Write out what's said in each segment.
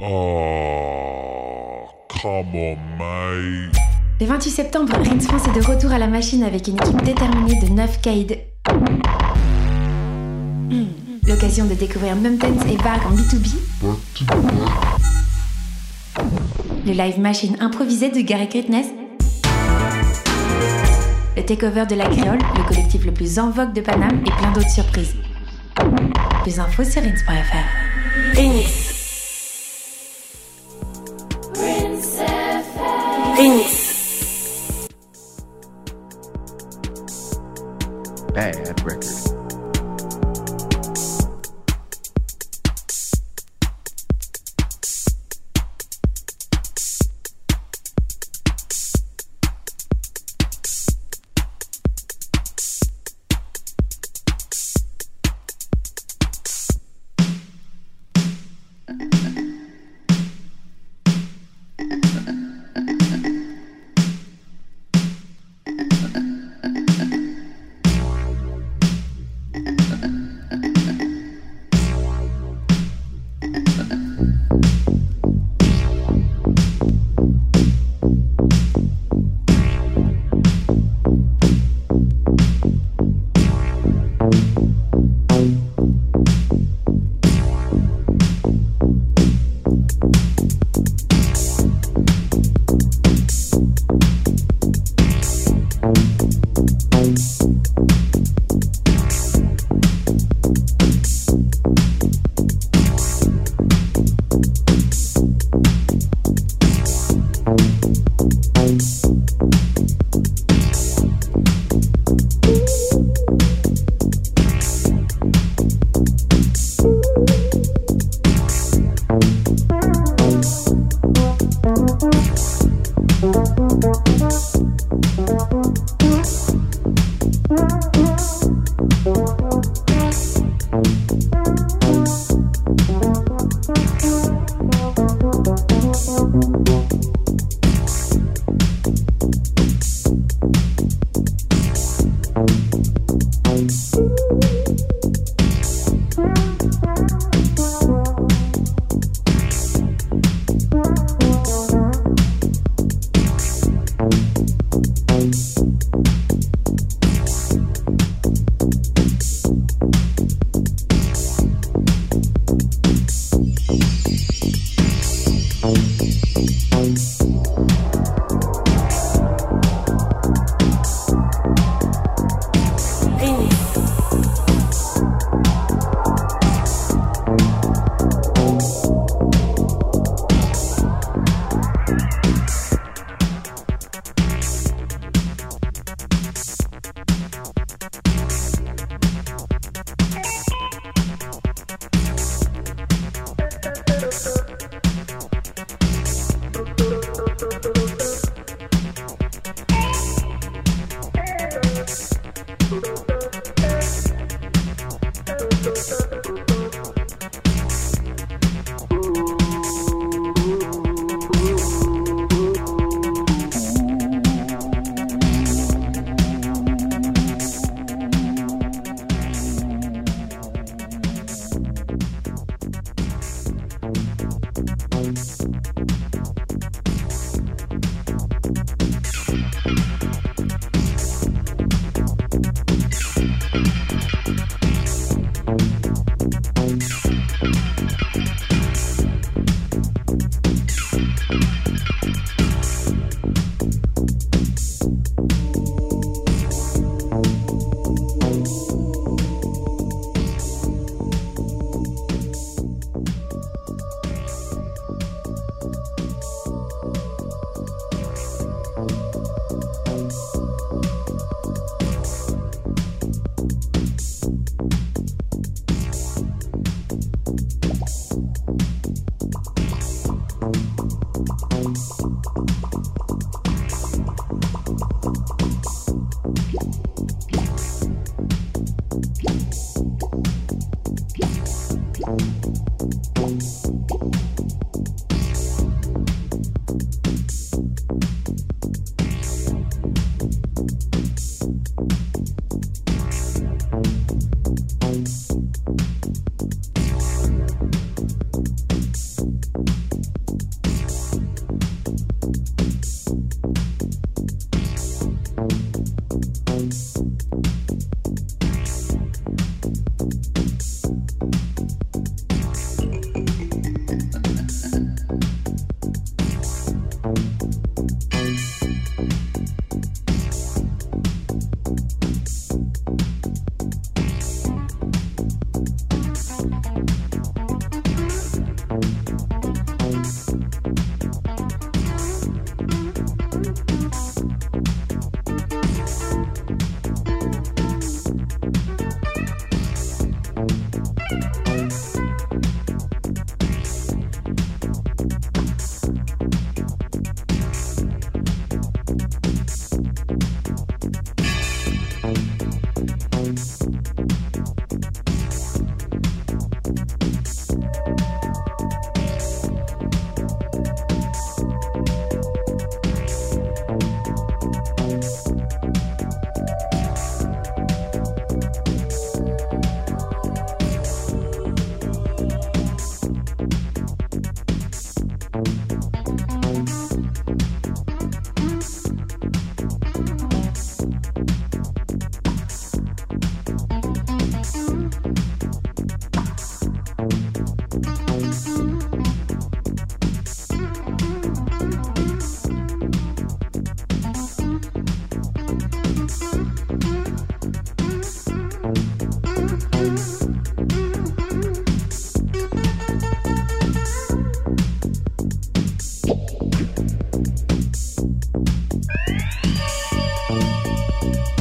Oh, come on, mate. Le 28 septembre, Rins France est de retour à la machine avec une équipe déterminée de 9 caïds. Hmm. L'occasion de découvrir Mumtens et Varg en B2B. Le live machine improvisé de Gary Gritness. Le takeover de la créole, le collectif le plus en vogue de Paname et plein d'autres surprises. Plus infos sur rins.fr. you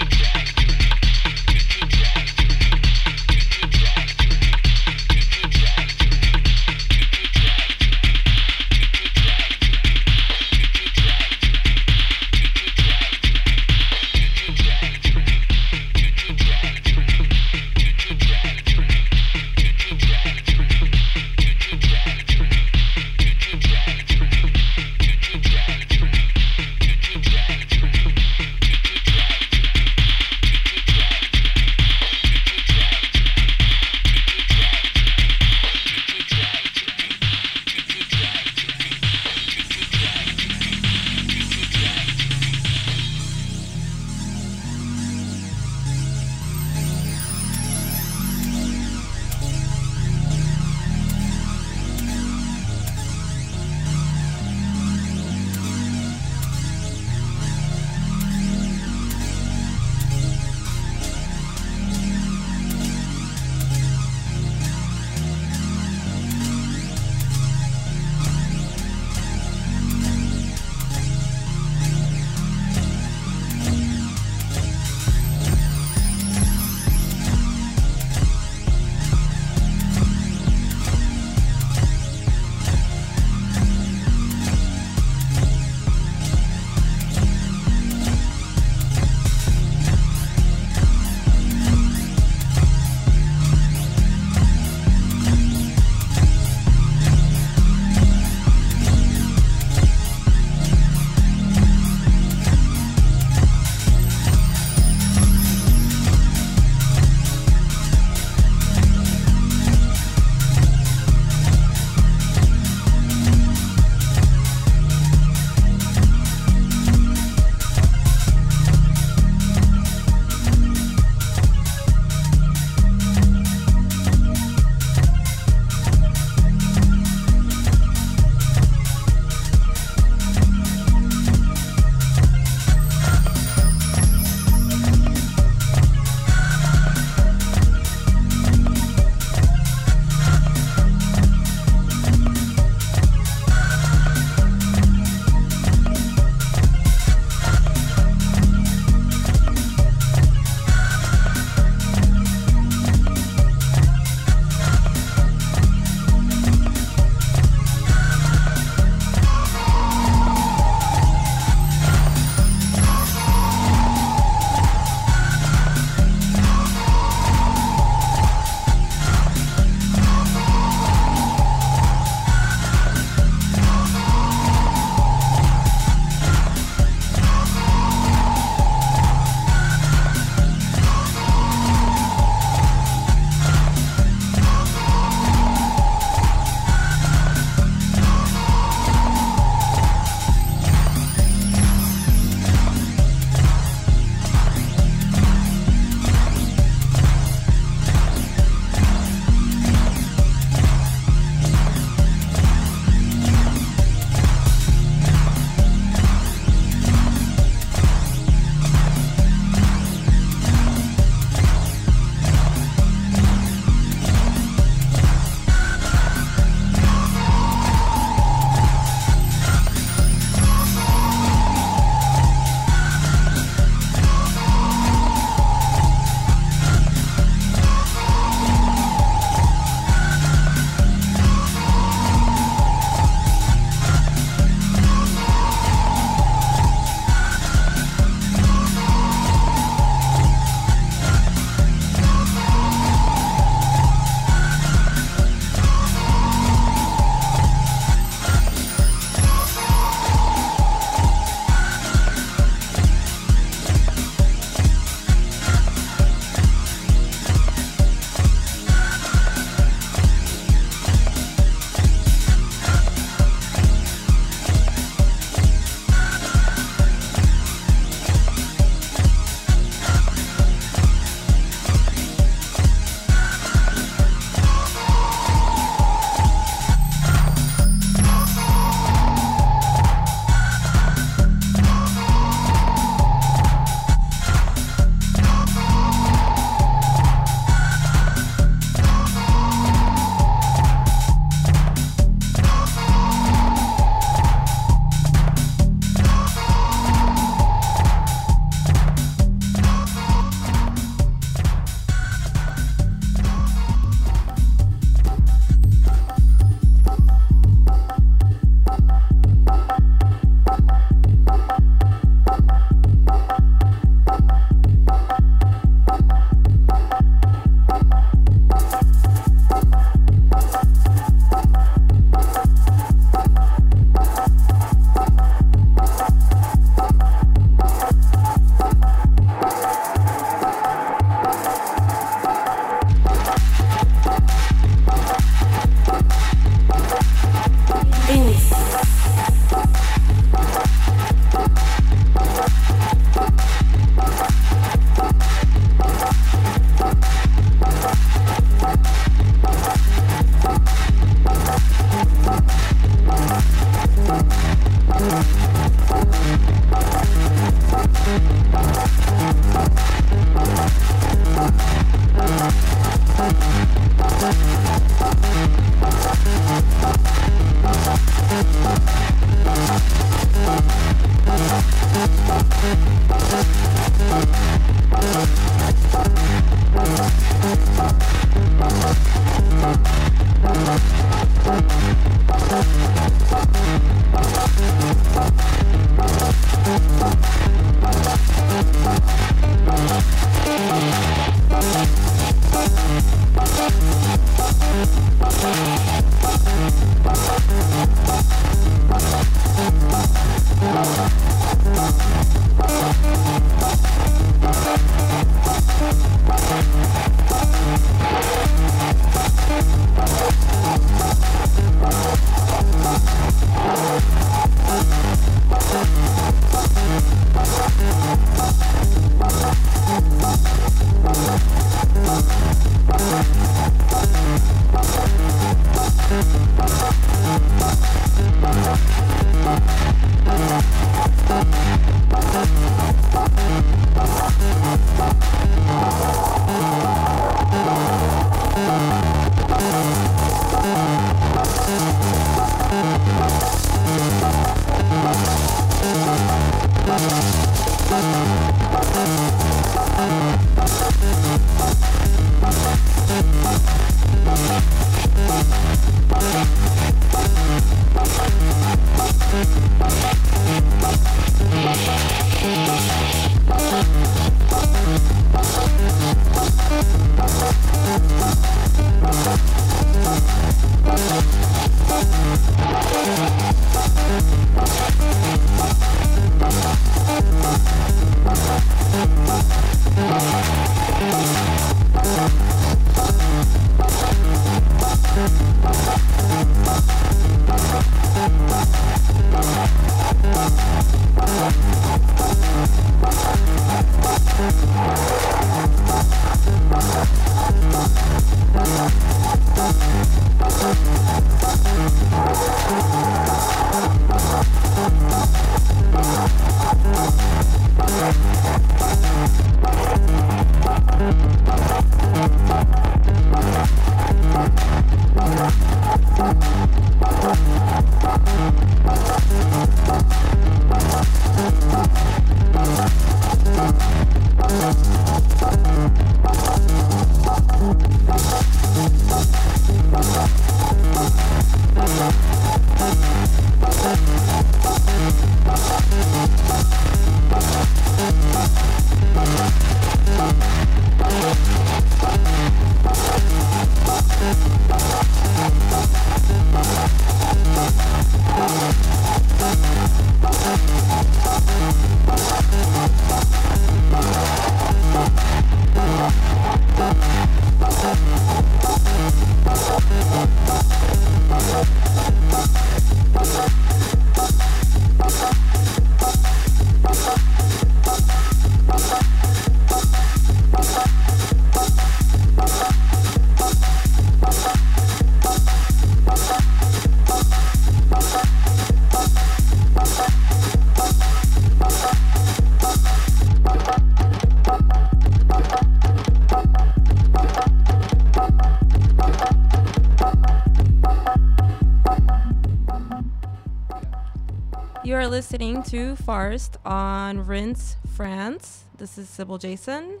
to Farced on Rinse France. This is Sybil Jason.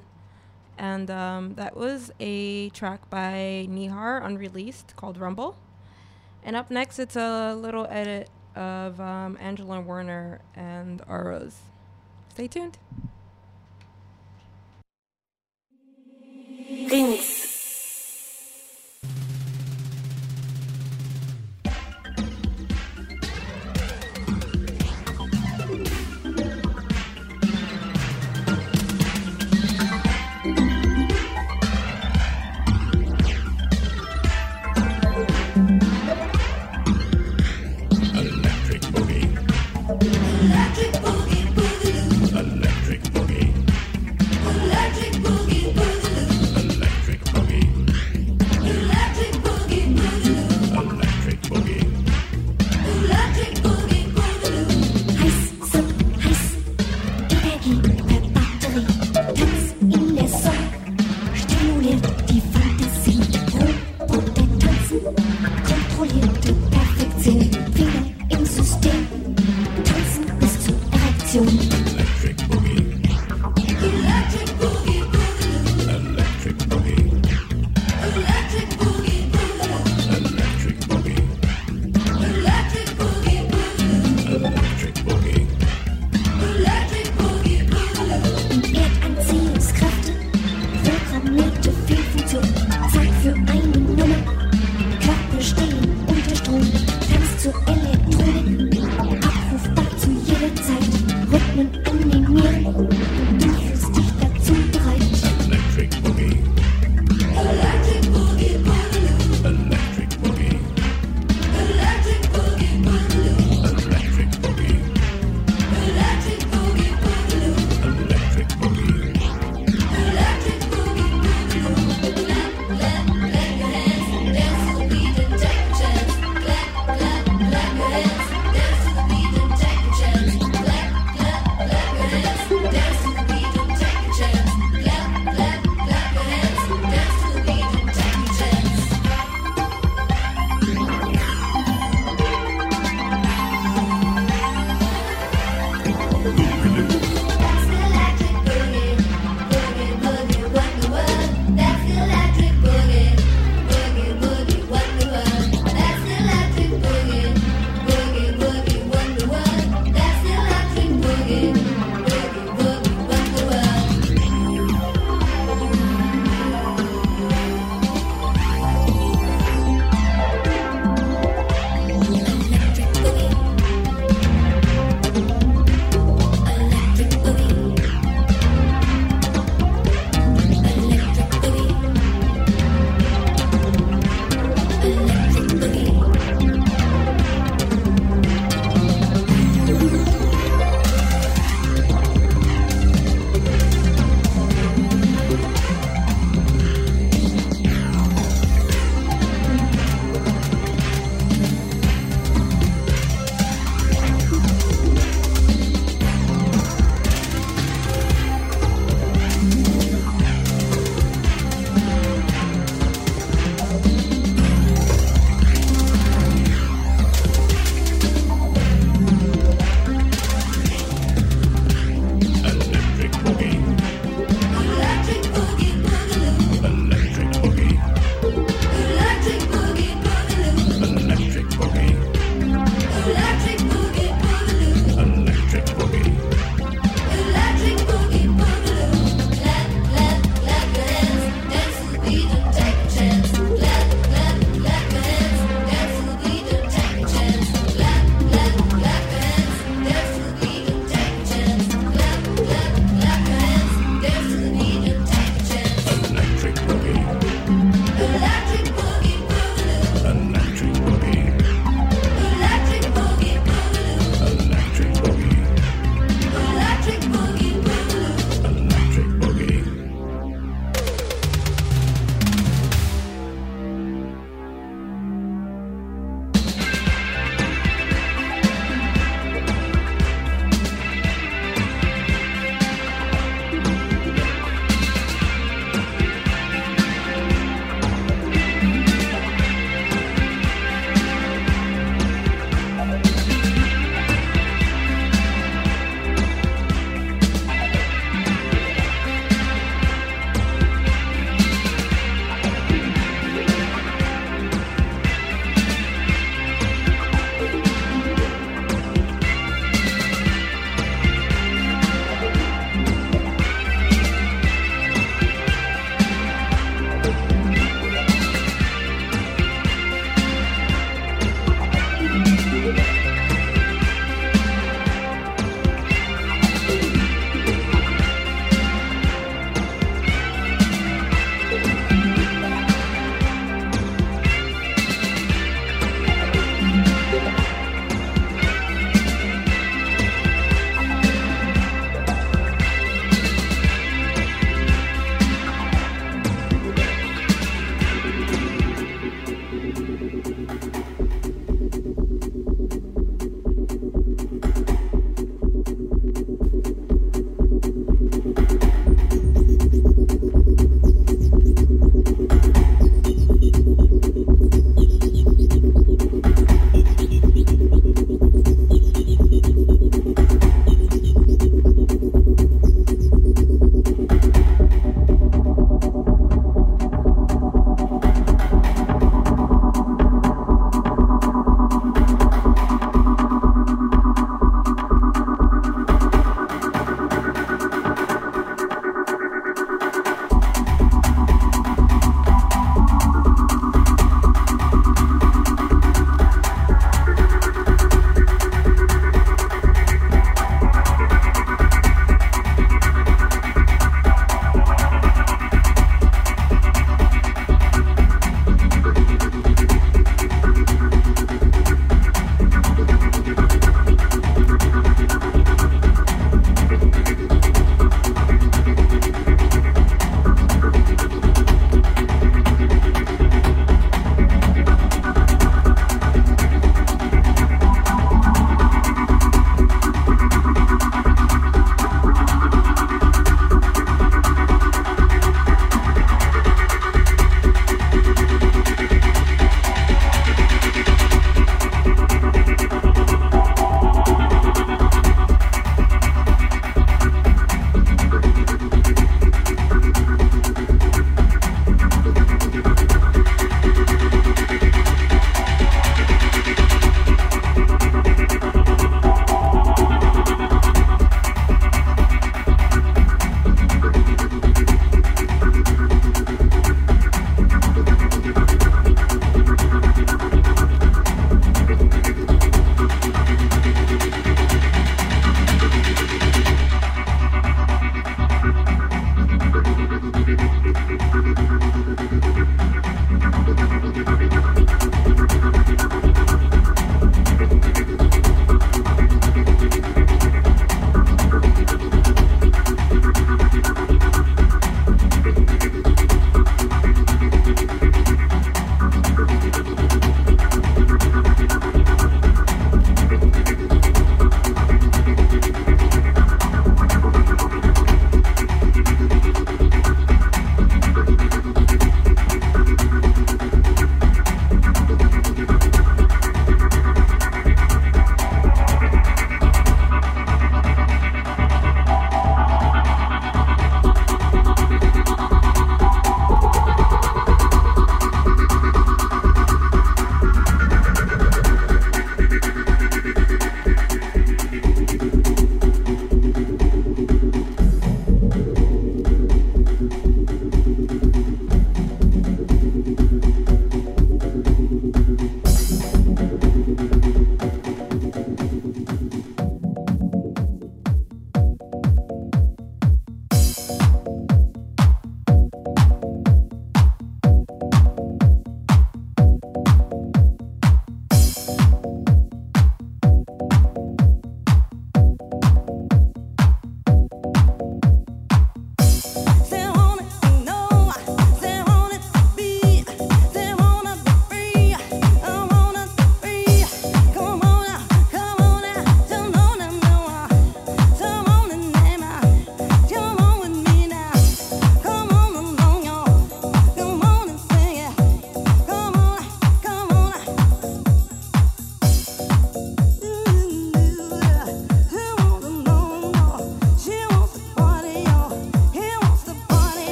And um, that was a track by Nihar, unreleased, called Rumble. And up next, it's a little edit of um, Angela Werner and Aros. Stay tuned.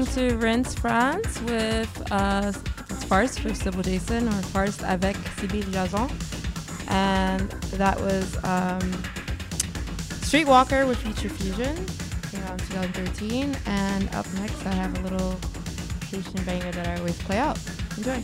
Listening to Rinse France with uh, Farced for Sybil Jason or Farced avec Sybil Jason. And that was um, Streetwalker with Future Fusion. Came out in 2013. And up next, I have a little Haitian banger that I always play out. Enjoy.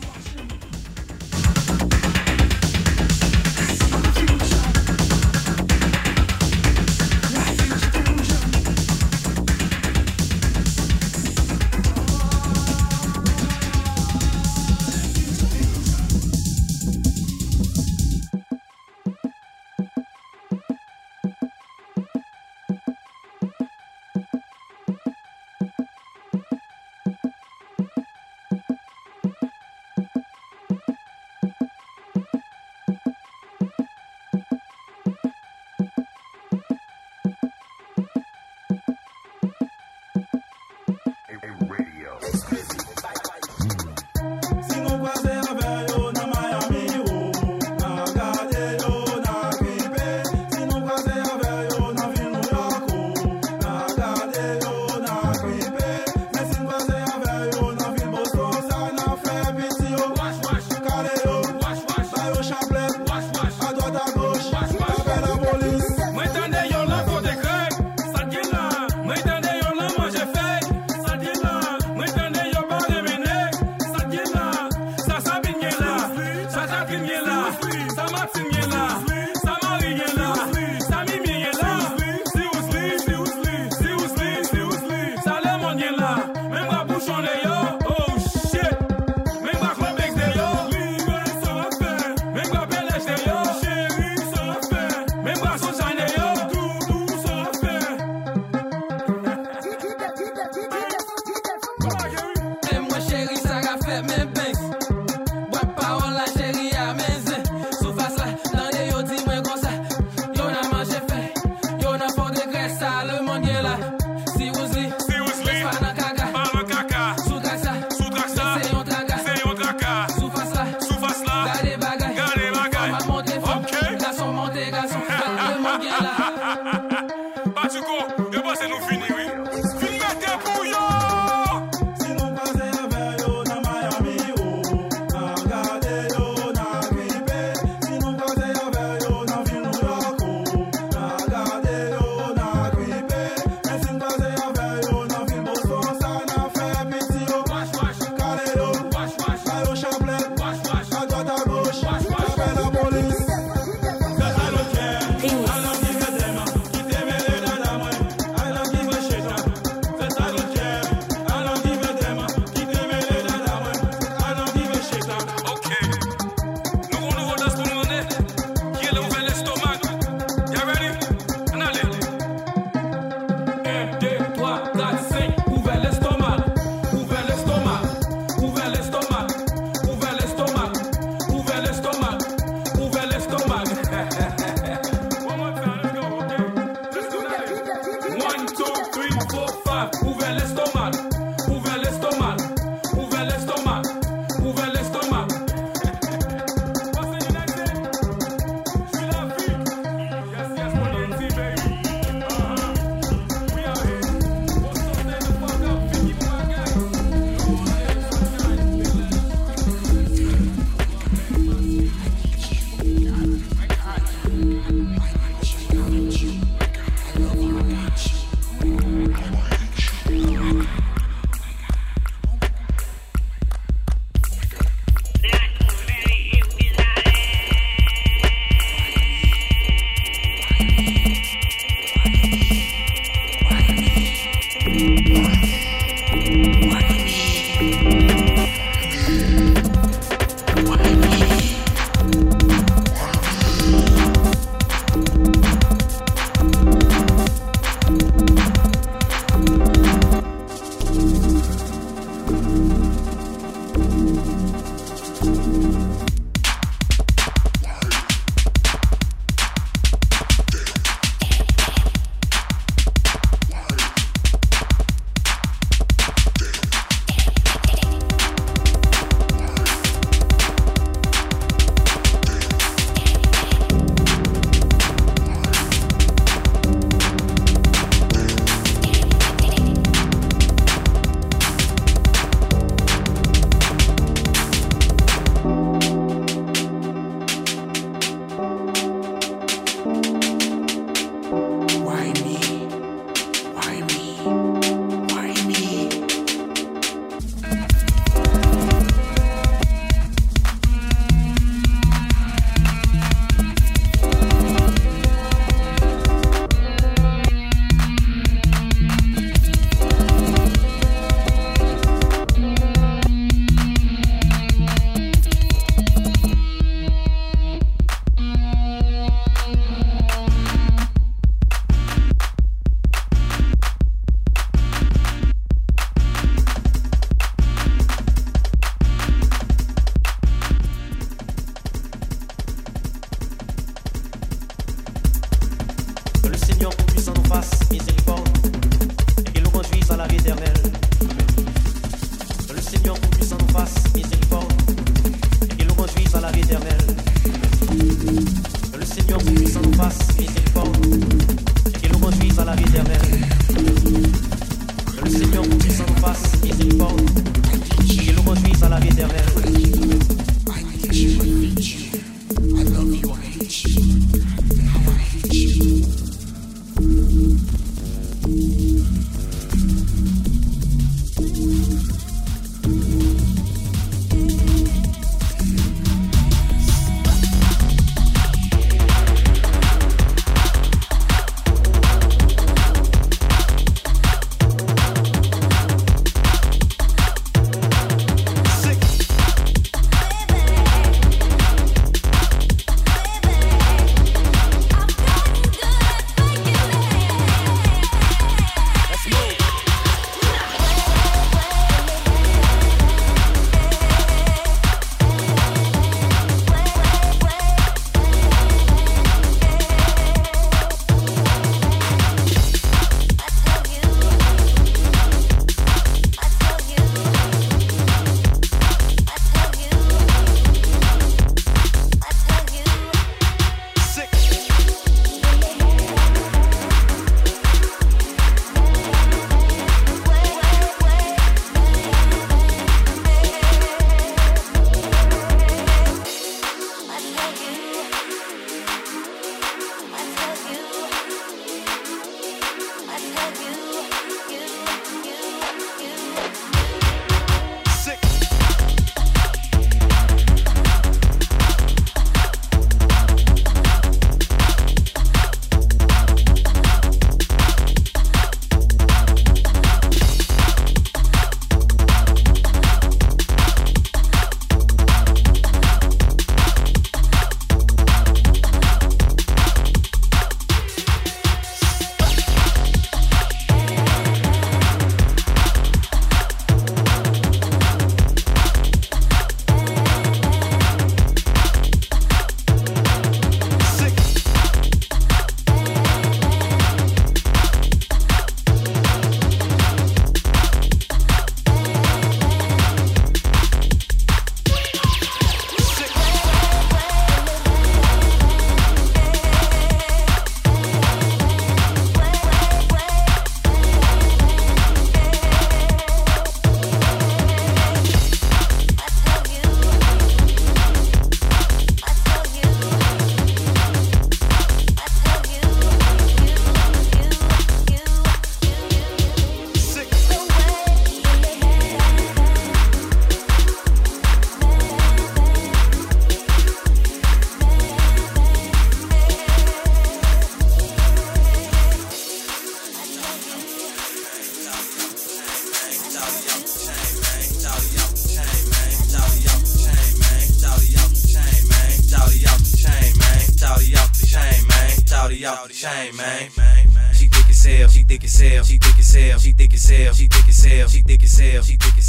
she thick as hell. She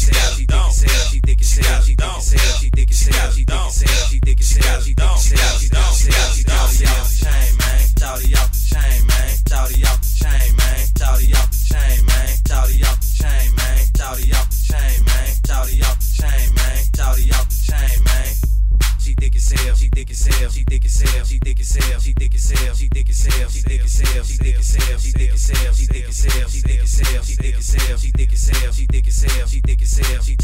as hell, she thick as hell, she thick as hell, she thick as hell, she thick as hell, she thick as hell, she thick as hell, she thick as hell, she thick as hell, she thick as hell, she chain man, shawty off the chain man, shawty off the chain man, shawty off the chain man, shawty off the chain man, shawty off the chain man, shawty off the chain man, shawty off the chain man thick as hell, she thick as hell, she thick as hell, she thick as hell, she thick as hell, she thick as hell, she thick as hell, she thick as hell, she thick as hell, she thick as hell, she thick as hell, she thick as hell, she thick as hell, she thick as hell, she thick as hell, she thick as hell, she thick as hell, she